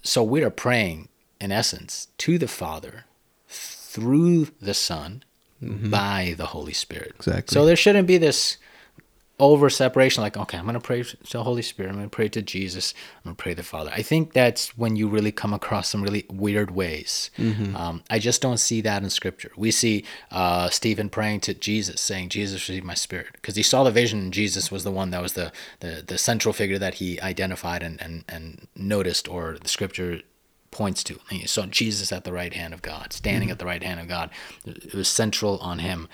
so we are praying in essence to the Father through the Son by the Holy Spirit. Mm-hmm. Exactly. So there shouldn't be this over separation like okay i'm going to pray to the holy spirit i'm going to pray to jesus i'm going to pray to the father i think that's when you really come across some really weird ways Mm-hmm. um, i just don't see that in scripture we see uh, stephen praying to jesus saying jesus receive my spirit because he saw the vision and jesus was the one that was the, the, the central figure that he identified and, and, and noticed or the scripture points to. And you saw Jesus at the right hand of God, standing at the right hand of God. It was central on him,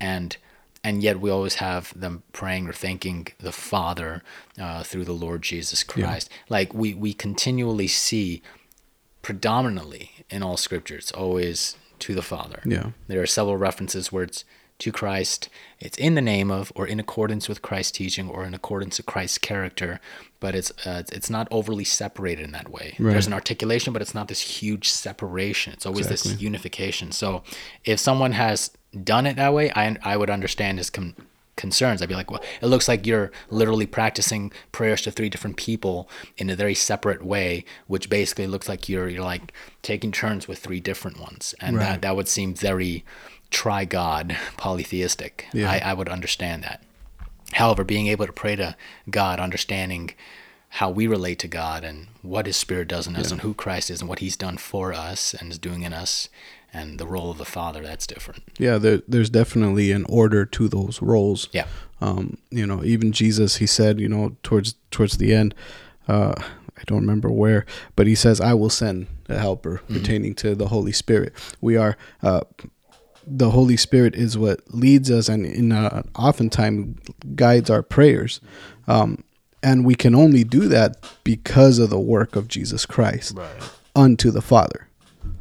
and and yet we always have them praying or thanking the Father uh, through the Lord Jesus Christ. Like we we continually see predominantly in all scripture, it's always to the Father. Yeah. There are several references where it's to Christ. It's in the name of, or in accordance with Christ's teaching, or in accordance with Christ's character, but it's uh, it's not overly separated in that way. Right. There's an articulation, but it's not this huge separation. It's always this unification. So if someone has done it that way, I I would understand his con- concerns. I'd be like, well, it looks like you're literally practicing prayers to three different people in a very separate way, which basically looks like you're you're like taking turns with three different ones, and Right. that that would seem very tri-God polytheistic. Yeah. I, I would understand that. However, being able to pray to God, understanding how we relate to God and what His Spirit does in us and who Christ is and what He's done for us and is doing in us and the role of the Father, that's different. Yeah, there, there's definitely an order to those roles. Yeah. Um, you know, even Jesus, he said, you know, towards towards the end, uh, I don't remember where, but he says, "I will send a helper pertaining to the Holy Spirit." We are. Uh, the Holy Spirit is what leads us and in uh, oftentimes guides our prayers, um, and we can only do that because of the work of Jesus Christ unto the Father.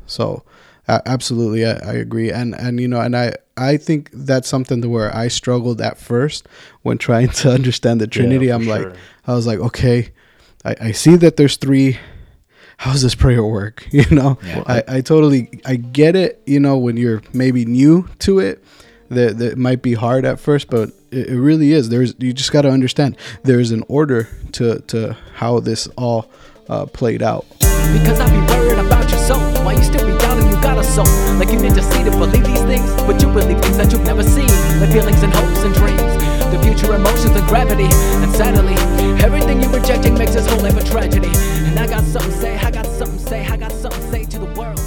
So A- absolutely, I, I agree, and and you know, and I I think that's something to where I struggled at first when trying (laughs) to understand the Trinity. for I'm like. I was like, okay, I, I see that there's three. How does this prayer work? (laughs) You know, Yeah. I, I totally I get it. You know, when you're maybe new to it, that that it might be hard at first, but it, it really is. There's you just got to understand there's an order to to how this all uh, played out. Because I be worried about your soul. Why you still got a soul? Like you need to see to believe these things, but you believe things that you've never seen. Like feelings and hopes and dreams. The future emotions and gravity. And sadly, everything you're rejecting makes this whole life a tragedy. And I got something to say, I got something to say, I got something to say to the world.